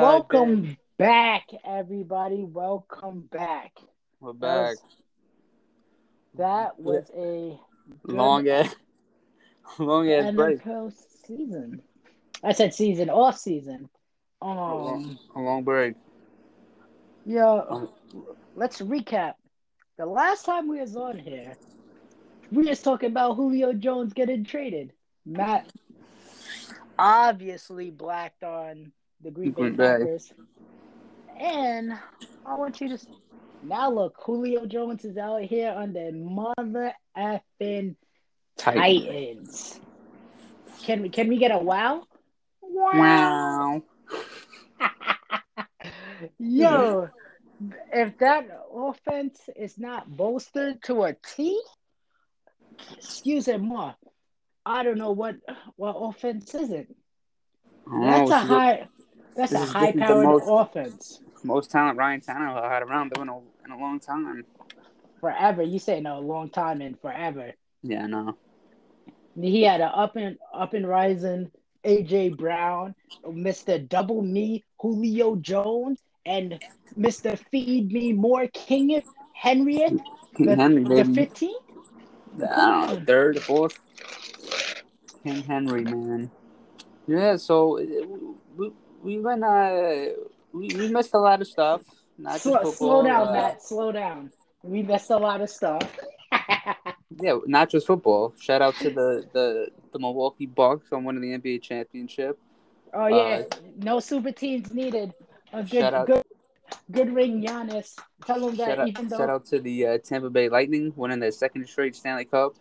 Welcome damn. back, everybody. Welcome back. We're back. That was, that was a long ass, long ass break. Season. I said season, off season. Um, a long, a long break. Yeah. Let's recap. The last time we was on here, we was talking about Julio Jones getting traded. Matt obviously blacked on the Green Bay Packers. And I want you to now look, Julio Jones is out here on the mother effing Titans. Can we can we get a wow? Wow. Yo, if that offense is not bolstered to a T, excuse me, more. I don't know what what offense is it. That's a high. That's a high powered most, offense. Most talent Ryan Tannehill had around them in a, in a long time. Forever, you say no, a long time and forever. Yeah, no. He had an up and up and rising AJ Brown, Mr. Double Me Julio Jones, and Mr. Feed Me More King Henry. King the, Henry, the 15? I don't third, fourth. King Henry, man. Yeah, so we, we went, uh, we, we missed a lot of stuff. Not slow, football, slow down, uh, Matt. Slow down. We missed a lot of stuff. yeah, not just football. Shout out to the, the, the Milwaukee Bucks on winning the NBA championship. Oh yeah, uh, no super teams needed. A good, shout out, good, good ring, Giannis. Tell them that shout even out, though. Shout out to the uh, Tampa Bay Lightning winning their second straight Stanley Cup.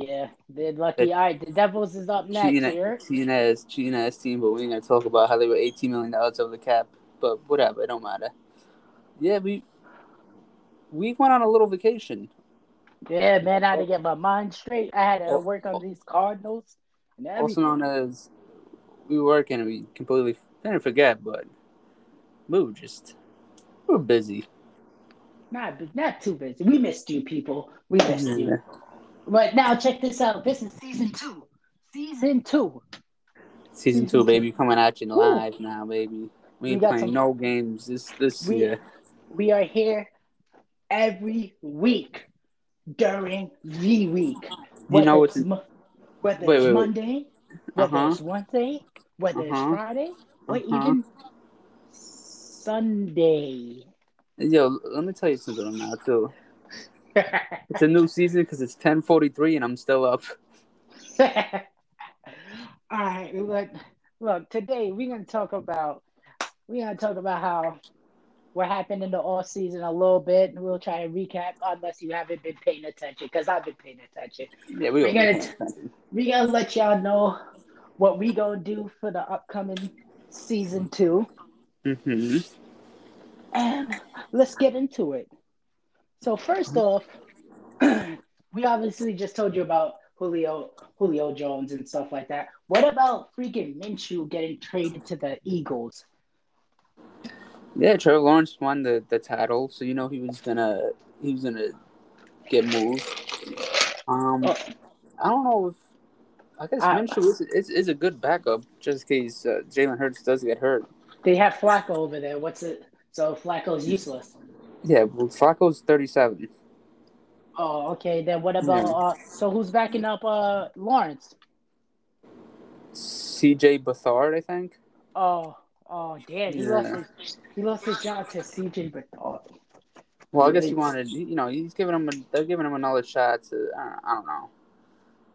Yeah, they're lucky. All right, the Devils is up next cheating, here. Cheating ass team, but we ain't gonna talk about how they were eighteen million dollars over the cap. But whatever, it don't matter. Yeah, we we went on a little vacation. Yeah, man, I had to get my mind straight. I had to oh, work on oh. these Cardinals. And also known as we were working and we completely didn't forget, but we were just we were busy. Not not too busy. We missed you, people. We missed yeah. you. But now check this out. This is season two. Season two. Season, two, baby, coming at you live Ooh. now, baby. We ain't we playing some, no games this this we, year. We are here every week during the week. Whether you know it's, mo- whether wait, it's wait, Monday, whether uh-huh. it's Wednesday, whether uh-huh. it's Friday, or uh-huh. even Sunday. Yo, let me tell you something now too. It's a new season because it's ten forty three and I'm still up. All right, look, look. Today we're gonna talk about we're gonna talk about how what happened in the off season a little bit. We'll try to recap unless you haven't been paying attention because I've been paying attention. Yeah, we we're gonna we gonna let y'all know what we gonna do for the upcoming season 2 Mm-hmm. And let's get into it. So first off, we obviously just told you about Julio Julio Jones and stuff like that. What about freaking Minshew getting traded to the Eagles? Yeah, Trevor Lawrence won the, the title, so you know he was gonna he was gonna get moved. Um, oh. I don't know if I guess I, Minshew is, is, is a good backup just in case uh, Jalen Hurts does get hurt. They have Flacco over there. What's it? So Flacco's useless. Yeah, well, Flacco's thirty-seven. Oh, okay. Then what about yeah. uh? So who's backing up uh Lawrence? C.J. Beathard, I think. Oh, oh, damn! He yeah. lost his he lost his job to C.J. Beathard. Well, I guess he wanted, you know, he's giving him, a, they're giving him another shot to, I don't, I don't know,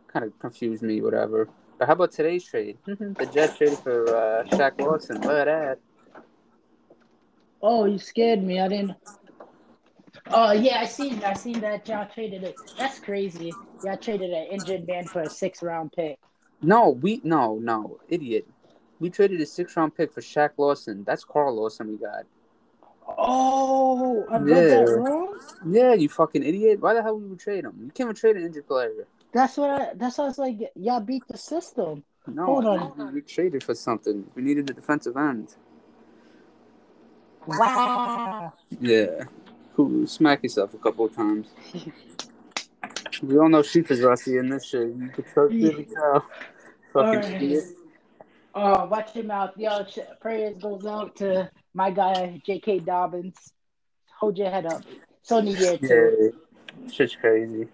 kind of confused me, whatever. But how about today's trade? the Jets traded for uh, Shaq Lawson. Look at that. Oh, you scared me. I didn't. Oh yeah, I seen I seen that y'all traded it. That's crazy. Y'all traded an injured man for a six round pick. No, we no no idiot. We traded a six round pick for Shaq Lawson. That's Carl Lawson we got. Oh, I yeah. that. Yeah, you fucking idiot. Why the hell would you trade him? You can't even trade an injured player. That's what I. That's what I was like. Y'all beat the system. No, Hold on. we traded for something. We needed a defensive end. Wow. Yeah. Cool. Smack yourself a couple of times. we all know Sheep is rusty in this shit. You really tell. Fucking right. idiot. Oh, watch your mouth. Yo, prayers goes out to my guy, J.K. Dobbins. Hold your head up. Year two. Yeah, shit's crazy.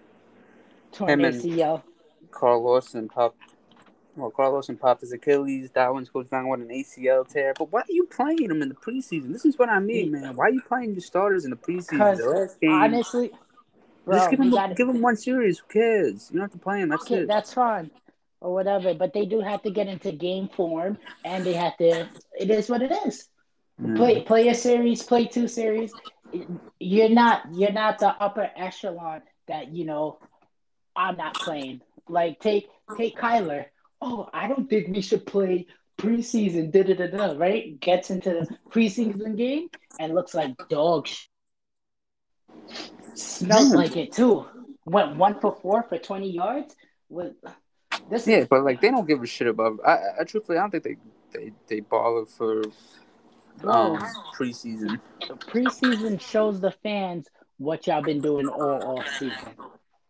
Torn ACL. Carlos and Pop. Well, Carlos and popped his Achilles. That one's goes down with an ACL tear. But why are you playing him in the preseason? This is what I mean, man. Why are you playing your starters in the preseason? The last game, honestly, bro, just give him, gotta, give him one series. Who cares? You don't have to play him. That's okay, it. That's fine or whatever. But they do have to get into game form, and they have to. It is what it is. Mm. Play play a series, play two series. You're not you're not the upper echelon that you know. I'm not playing. Like take take Kyler. Oh, I don't think we should play preseason. Da da da da. Right? Gets into the preseason game and looks like dog. Sh- Smells like it too. Went one for four for twenty yards. With this yeah, but like they don't give a shit about. I, I truthfully, I don't think they they they bother for um, preseason. Preseason shows the fans what y'all been doing all off season,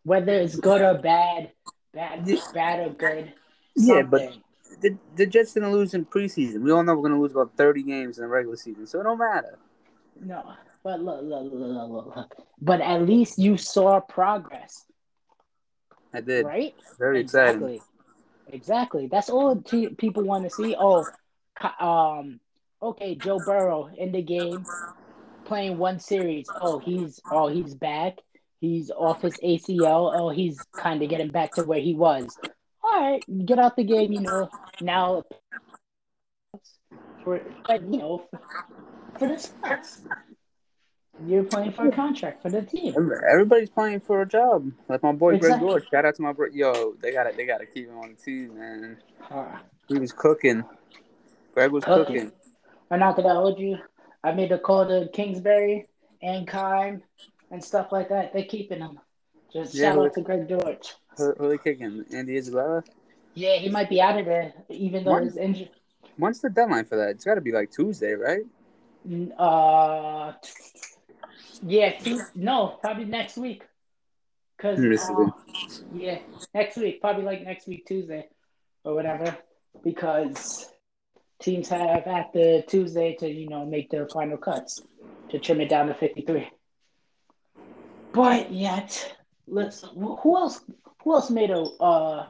whether it's good or bad, bad, bad or good. Yeah, but the the Jets didn't lose in preseason. We all know we're gonna lose about thirty games in the regular season, so it don't matter. No, but look, look, look, look, look. But at least you saw progress. I did. Right? Very exactly. exciting. Exactly. That's all t- people want to see. Oh, um, okay, Joe Burrow in the game playing one series. Oh, he's oh he's back. He's off his ACL. Oh, he's kind of getting back to where he was. All right, get out the game. You know now. For but you know for the Spurs. You're playing for a contract for the team. Everybody's playing for a job. Like my boy exactly. Greg Dortch. Shout out to my bro. Yo, they got to They got to keep him on the team, man. Uh, he was cooking. Greg was cooking. cooking. I'm not gonna hold you. I made a call to Kingsbury and Keim and stuff like that. They're keeping him. Just yeah, shout out to Greg Dortch. Who, who are they kicking? Andy Isabella? Yeah, he might be out of there, even though he's injured. When's the deadline for that? It's got to be like Tuesday, right? Uh, yeah, two, no, probably next week. Cause uh, yeah, next week, probably like next week Tuesday or whatever, because teams have after Tuesday to you know make their final cuts to trim it down to fifty three. But yet, let's who else? Who else made a uh,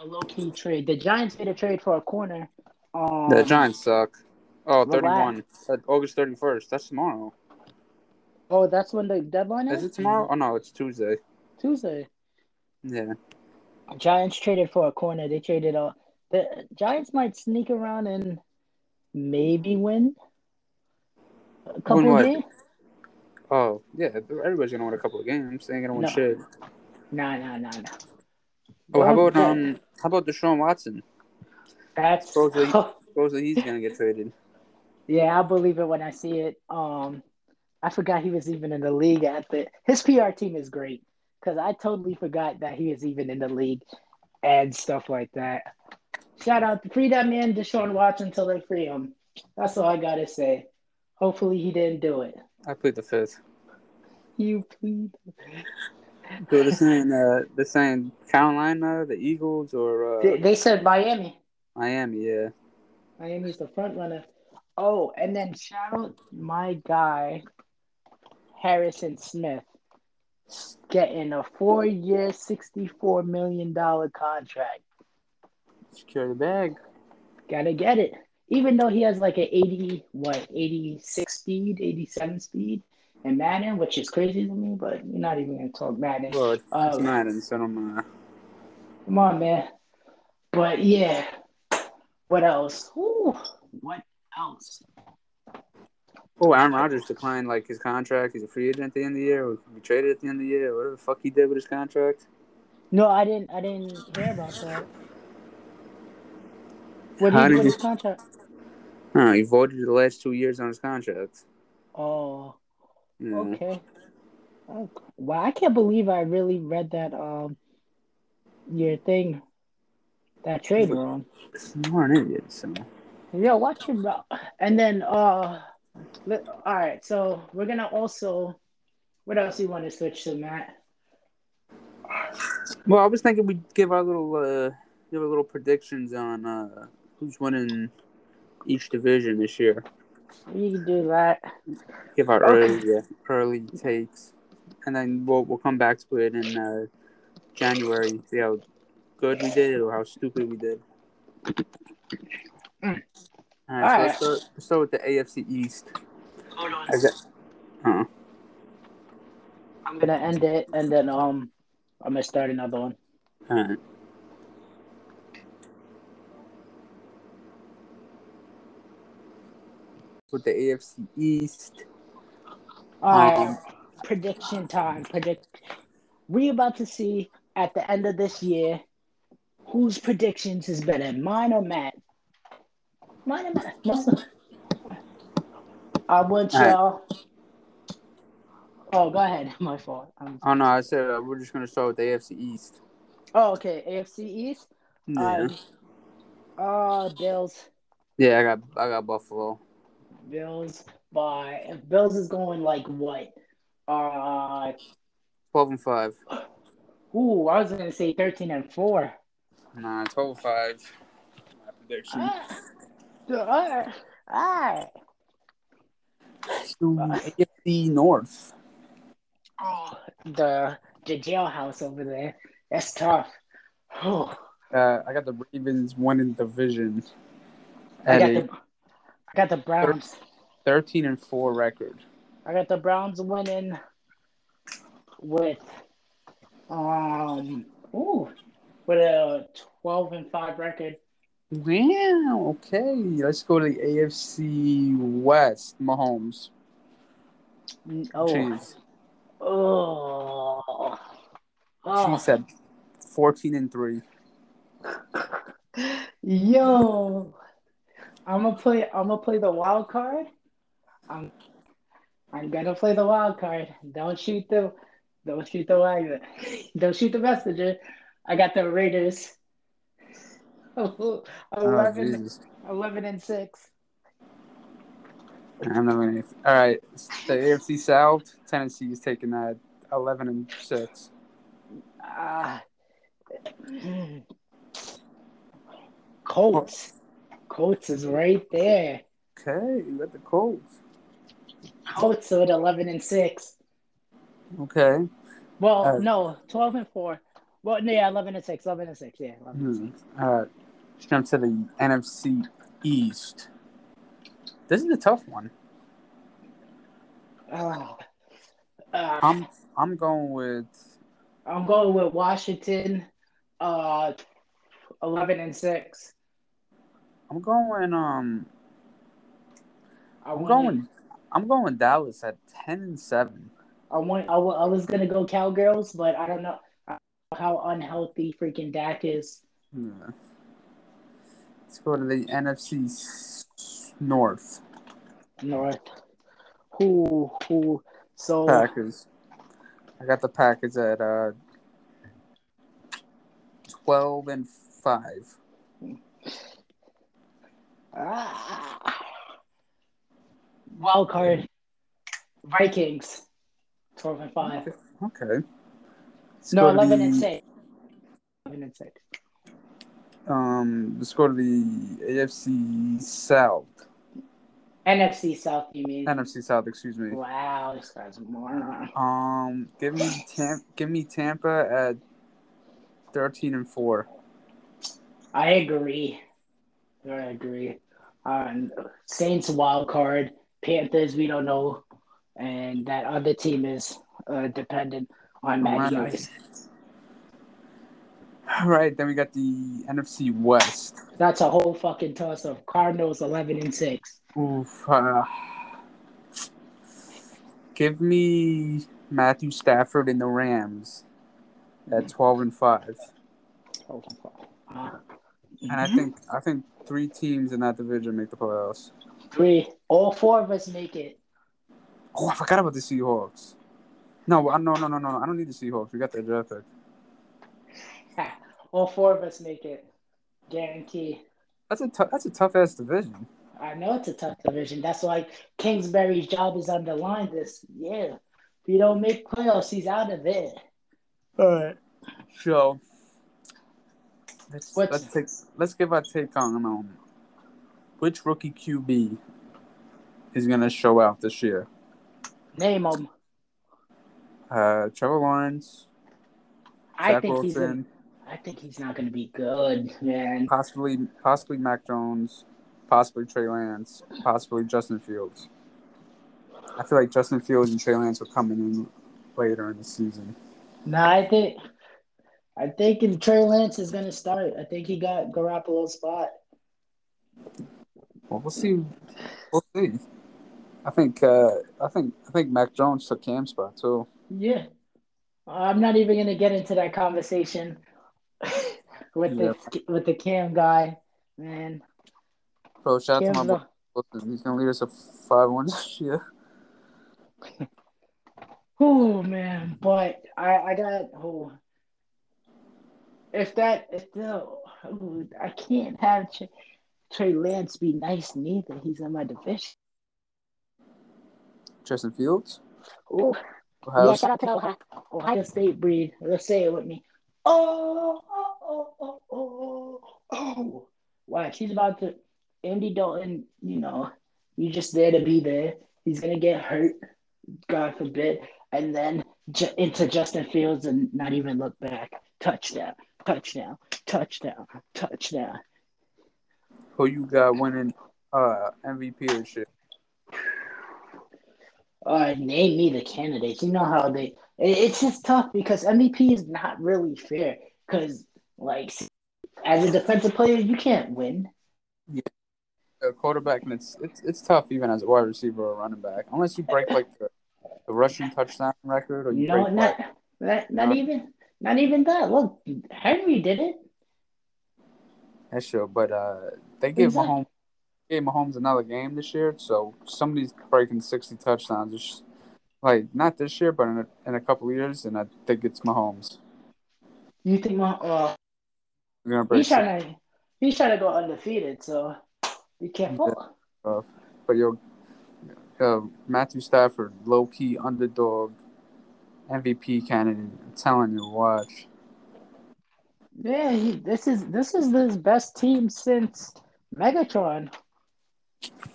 a low key trade? The Giants made a trade for a corner. Um, the Giants suck. Oh, 31. August 31st. That's tomorrow. Oh, that's when the deadline is. Is it tomorrow? Oh no, it's Tuesday. Tuesday. Yeah. Giants traded for a corner. They traded a. The Giants might sneak around and maybe win a couple win games. Oh yeah, everybody's gonna win a couple of games. They ain't gonna win no. shit. Nah, nah, nah, nah. Oh, how about um, how about Deshaun Watson? That's supposedly, supposedly he's gonna get traded. Yeah, I'll believe it when I see it. Um, I forgot he was even in the league at the. His PR team is great because I totally forgot that he was even in the league and stuff like that. Shout out to free that man Deshaun Watson until they free him. That's all I gotta say. Hopefully he didn't do it. I plead the fifth. You plead. So they're saying uh, they're saying Carolina, the Eagles, or uh, they, they said Miami. Miami, yeah. Miami's the front runner. Oh, and then shout out my guy Harrison Smith getting a four year, $64 million contract. Secure the bag. Gotta get it. Even though he has like an 80, what, 86 speed, 87 speed and Madden, which is crazy to me, but we're not even going to talk Madden. Well, it's, uh, it's Madden, so I'm, uh... Come on, man. But yeah. What else? Ooh, what else? Oh, Aaron Rodgers declined like his contract. He's a free agent at the end of the year. Or be traded at the end of the year. Whatever the fuck he did with his contract. No, I didn't. I didn't hear about that. What did he do with his contract? Huh, he voided the last two years on his contract. Oh. Yeah. Okay. Oh, wow, I can't believe I really read that um your thing that trade wrong. You're an idiot, so. Yeah, watch him. And then uh all right, so we're gonna also. What else you want to switch to, Matt? Well, I was thinking we'd give our little uh, give our little predictions on uh, who's winning each division this year. We can do that. Give our okay. early uh, early takes, and then we'll we'll come back to it in uh, January. See how good we did or how stupid we did. Mm. All right, All so right. Let's, start, let's start with the AFC East. Hold on. uh I'm gonna end it, and then um, I'm gonna start another one. All right. With the AFC East. Um, prediction time. Predict. We about to see at the end of this year whose predictions is better, mine or Matt. Mine or Matt. I want y'all. Right. Oh, go ahead. My fault. I'm... Oh no, I said uh, we're just gonna start with the AFC East. Oh, okay. AFC East. Yeah. Uh, uh Bills. Yeah, I got I got Buffalo. Bills by Bills is going like what? Uh, twelve and five. Ooh, I was gonna say thirteen and four. Nah, twelve and five. My prediction. Ah. all right. All right. So, AFC North. Oh, the the jailhouse over there. That's tough. Oh. Uh, I got the Ravens winning division. I got the I got the Browns. Thirteen and four record. I got the Browns winning with um ooh with a twelve and five record. Wow. Okay, let's go to the AFC West. Mahomes. Oh. Jeez. Oh. oh. She said 14 and 3. Yo. I'm gonna play I'm gonna play the wild card. I'm I'm gonna play the wild card. Don't shoot the don't shoot the wagon. Don't shoot the messenger. I got the Raiders. 11, oh, 11 and 6. I'm not gonna. All right, the AFC South. Tennessee is taking that eleven and six. Ah, uh, Colts. Colts is right there. Okay, you got the Colts. Colts are at eleven and six. Okay. Well, uh, no, twelve and four. Well, no, yeah, eleven and six. Eleven and six. Yeah. 11 hmm. and six. All right. Jump to the NFC East. This is a tough one. Uh, uh, I'm I'm going with. I'm going with Washington, uh, eleven and six. I'm going um. I'm going. I'm going Dallas at ten and seven. I want. I, w- I was gonna go Cowgirls, but I don't know how unhealthy freaking Dak is. Yeah. Let's go to the NFC North. North. Who who so Packers. I got the Packers at uh twelve and five. Ah. Wild card. Vikings. Twelve and five. Okay. Let's no, eleven and six. Eleven and six. Um, let's go to the AFC South. NFC South, you mean? NFC South, excuse me. Wow, this guy's more. Um, give me Tam- give me Tampa at thirteen and four. I agree. I agree. Um, Saints wild card, Panthers we don't know, and that other team is uh, dependent on Matty Ice. All right, then we got the NFC West. That's a whole fucking toss of Cardinals eleven and six. Oof. Uh, give me Matthew Stafford and the Rams at twelve and five. Twelve and five. Uh, and I think I think three teams in that division make the playoffs. Three. All four of us make it. Oh, I forgot about the Seahawks. No, no, no, no, no. I don't need the Seahawks. We got the draft pick. All four of us make it. Guarantee. That's a tough. That's a tough ass division. I know it's a tough division. That's why Kingsbury's job is on the line this year. If you don't make playoffs, he's out of it. All right. So Let's let's take let's give our take on um, which rookie QB is gonna show out this year. Name them. Uh, Trevor Lawrence. I Zach think Wilson, he's. I think he's not gonna be good, man. Possibly, possibly Mac Jones, possibly Trey Lance, possibly Justin Fields. I feel like Justin Fields and Trey Lance are coming in later in the season. No, I think I think if Trey Lance is gonna start, I think he got Garoppolo's spot. Well, we'll see. We'll see. I think. Uh, I think. I think Mac Jones took Cam's spot too. Yeah, I'm not even gonna get into that conversation with yeah. the with the Cam guy, man. Bro, shout out to my boy. He's gonna lead us a five one this year. oh man, but I I got oh if that if the oh, I can't have Trey, Trey Lance be nice neither. He's in my division. Justin Fields. Oh, Ohio yeah, shout out to Ohio, Ohio State breed. Let's say it with me. Oh, oh, oh, oh, oh, oh. Watch, he's about to. Andy Dalton, you know, he's just there to be there. He's gonna get hurt, God forbid, and then ju- into Justin Fields and not even look back. Touchdown, touchdown, touchdown, touchdown. Who you got winning uh MVP this year? Uh, name me the candidates. You know how they. It's just tough because MVP is not really fair. Because like, as a defensive player, you can't win. Yeah, a quarterback, and it's it's it's tough even as a wide receiver or running back, unless you break like the, the rushing touchdown record or you no, break not, like, not, not even not even that. Look, Henry did it. That's true, but uh, they gave exactly. Mahomes gave Mahomes another game this year, so somebody's breaking sixty touchdowns. It's like not this year, but in a, in a couple years, and I think it's Mahomes. You think Mahomes? Uh, he's trying to he's trying to go undefeated, so be careful. Yeah. Uh, but yo, uh, Matthew Stafford, low key underdog MVP candidate. I'm telling you, watch. Yeah, he, this is this is his best team since Megatron.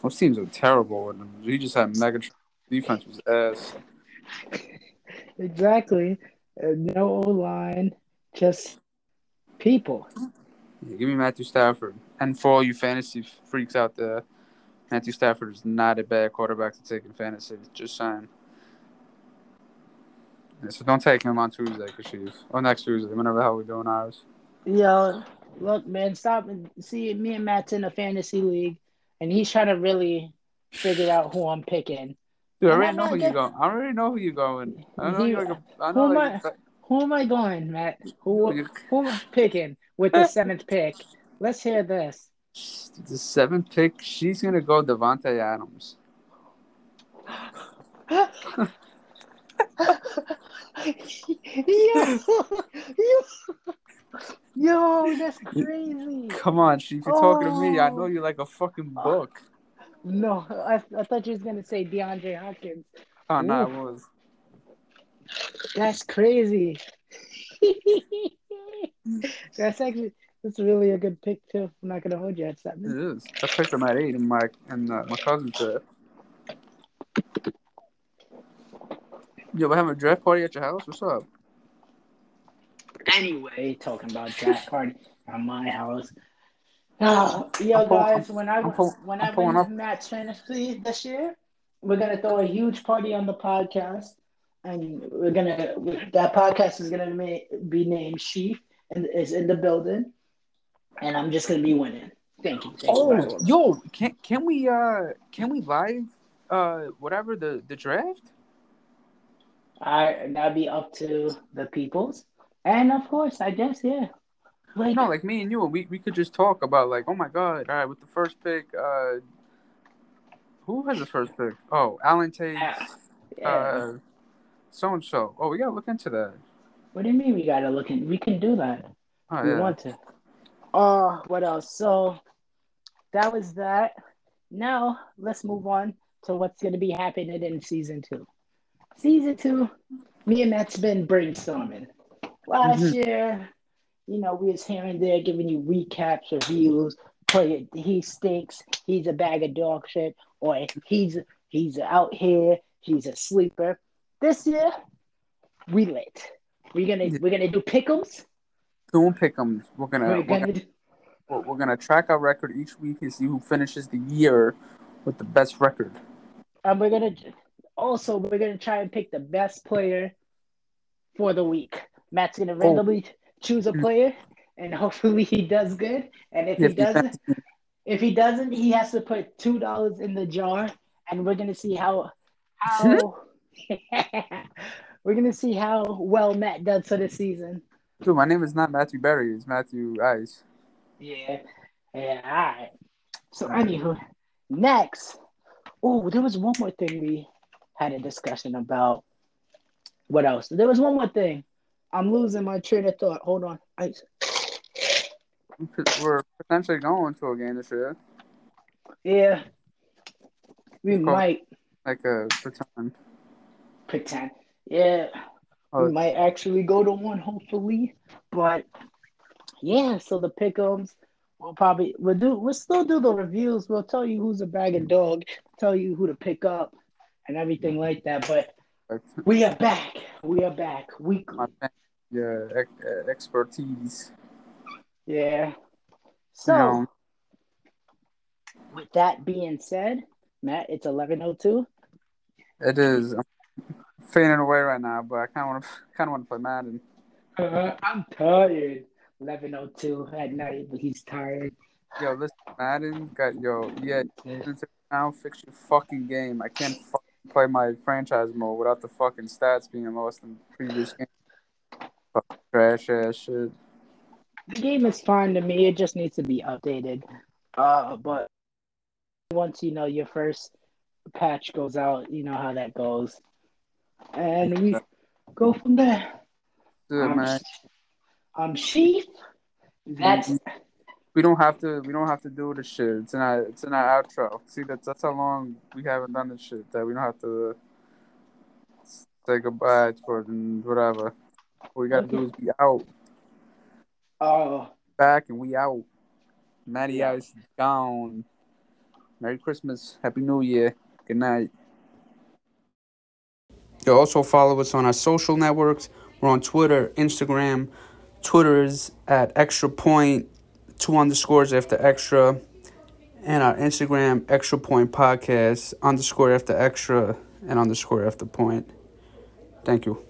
Those teams are terrible. He just had Megatron. Defense was ass. exactly. Uh, no line, just people. Yeah, give me Matthew Stafford. And for all you fantasy freaks out there, Matthew Stafford is not a bad quarterback to take in fantasy. Just saying. Yeah, so don't take him on Tuesday, Kashiv. Or next Tuesday, whenever the hell we're doing ours. Yo, look, man, stop and see me and Matt's in a fantasy league, and he's trying to really figure out who I'm picking. Dude, I already know who you're going. I already know who you're going. I know he, like a, I know who, like am I, who am I going, Matt? Who, who am I picking with the seventh pick? Let's hear this. The seventh pick, she's gonna go Davante Adams. yo, yo, yo, that's crazy. Come on, Chief. You're oh. talking to me. I know you like a fucking book. No, I, I thought you was gonna say DeAndre Hopkins. Oh no, I was. That's crazy. that's actually that's really a good pick too. I'm not gonna hold you at seven. It is. I picked him at eight in my and uh, my cousin's draft. Yo, we're having a draft party at your house. What's up? Anyway, talking about draft party at my house. Oh, yo, guys, when I when I went to Matt's fantasy this year, we're gonna throw a huge party on the podcast, and we're gonna that podcast is gonna be named Chief and is in the building, and I'm just gonna be winning. Thank you. Thank oh, you yo, can can we uh can we live uh whatever the the draft? I that'd be up to the peoples, and of course, I guess yeah. Like, no, like me and you, we, we could just talk about like, oh my god, all right, with the first pick, uh, who has the first pick? Oh, Alan Tate, yeah. uh, so and so. Oh, we gotta look into that. What do you mean we gotta look in? We can do that. Oh, we yeah. want to. Oh, what else? So that was that. Now let's move on to what's gonna be happening in season two season two, me and Matt's been brainstorming. Last mm-hmm. year, you know, we was here and there giving you recaps, reviews, play he stinks, he's a bag of dog shit, or he's he's out here, he's a sleeper. This year, we lit. We're gonna we're gonna do pickums. Doing pickums. We're gonna we're, we're gonna, we're, we're gonna track our record each week and see who finishes the year with the best record. And we're gonna also we're gonna try and pick the best player for the week. Matt's gonna oh. randomly oh. choose a mm. player, and hopefully he does good. And if, if he doesn't, if he doesn't, he has to put two dollars in the jar, and we're gonna see how how we're gonna see how well Matt does for the season. Dude, my name is not Matthew Berry. It's Matthew Ice. Yeah, yeah. All right. So anywho, next. Oh, there was one more thing we had a discussion about. What else? There was one more thing. I'm losing my train of thought. Hold on. Ice. We're potentially going to a game this year. Yeah. We might. Like a pretend. Pretend. Yeah. Oh. We might actually go to one, hopefully. But yeah, so the pickums, we'll probably we'll do we'll still do the reviews. We'll tell you who's a bag of dog, tell you who to pick up and everything like that. But we are back. We are back weekly. Yeah, expertise. Yeah. So, no. with that being said, Matt, it's eleven oh two. It is. I'm fainting away right now, but I kind of want to kind of want to play Madden. Uh, I'm tired. Eleven oh two at night, but he's tired. Yo, listen, Madden got yo yeah. Now fix your fucking game. I can't play my franchise mode without the fucking stats being lost in previous games. trash ass shit. The game is fine to me. It just needs to be updated. Uh, but once you know your first patch goes out, you know how that goes, and we go from there. Good um, man. Um, Chief. That's. We don't have to. We don't have to do this shit. It's in our. It's in our outro. See, that's that's how long we haven't done this shit. That we don't have to say goodbye to it and whatever. All we gotta okay. do is be out. Oh. Back and we out. Matty yeah. Ice gone. Merry Christmas. Happy New Year. Good night. You also follow us on our social networks. We're on Twitter, Instagram. Twitter is at extra point, two underscores after extra. And our Instagram, extra point podcast, underscore after extra, and underscore after point. Thank you.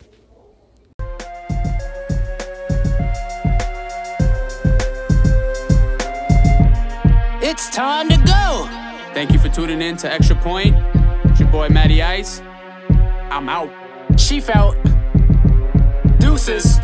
It's time to go. Thank you for tuning in to Extra Point. It's your boy Matty Ice. I'm out. Chief out. Deuces.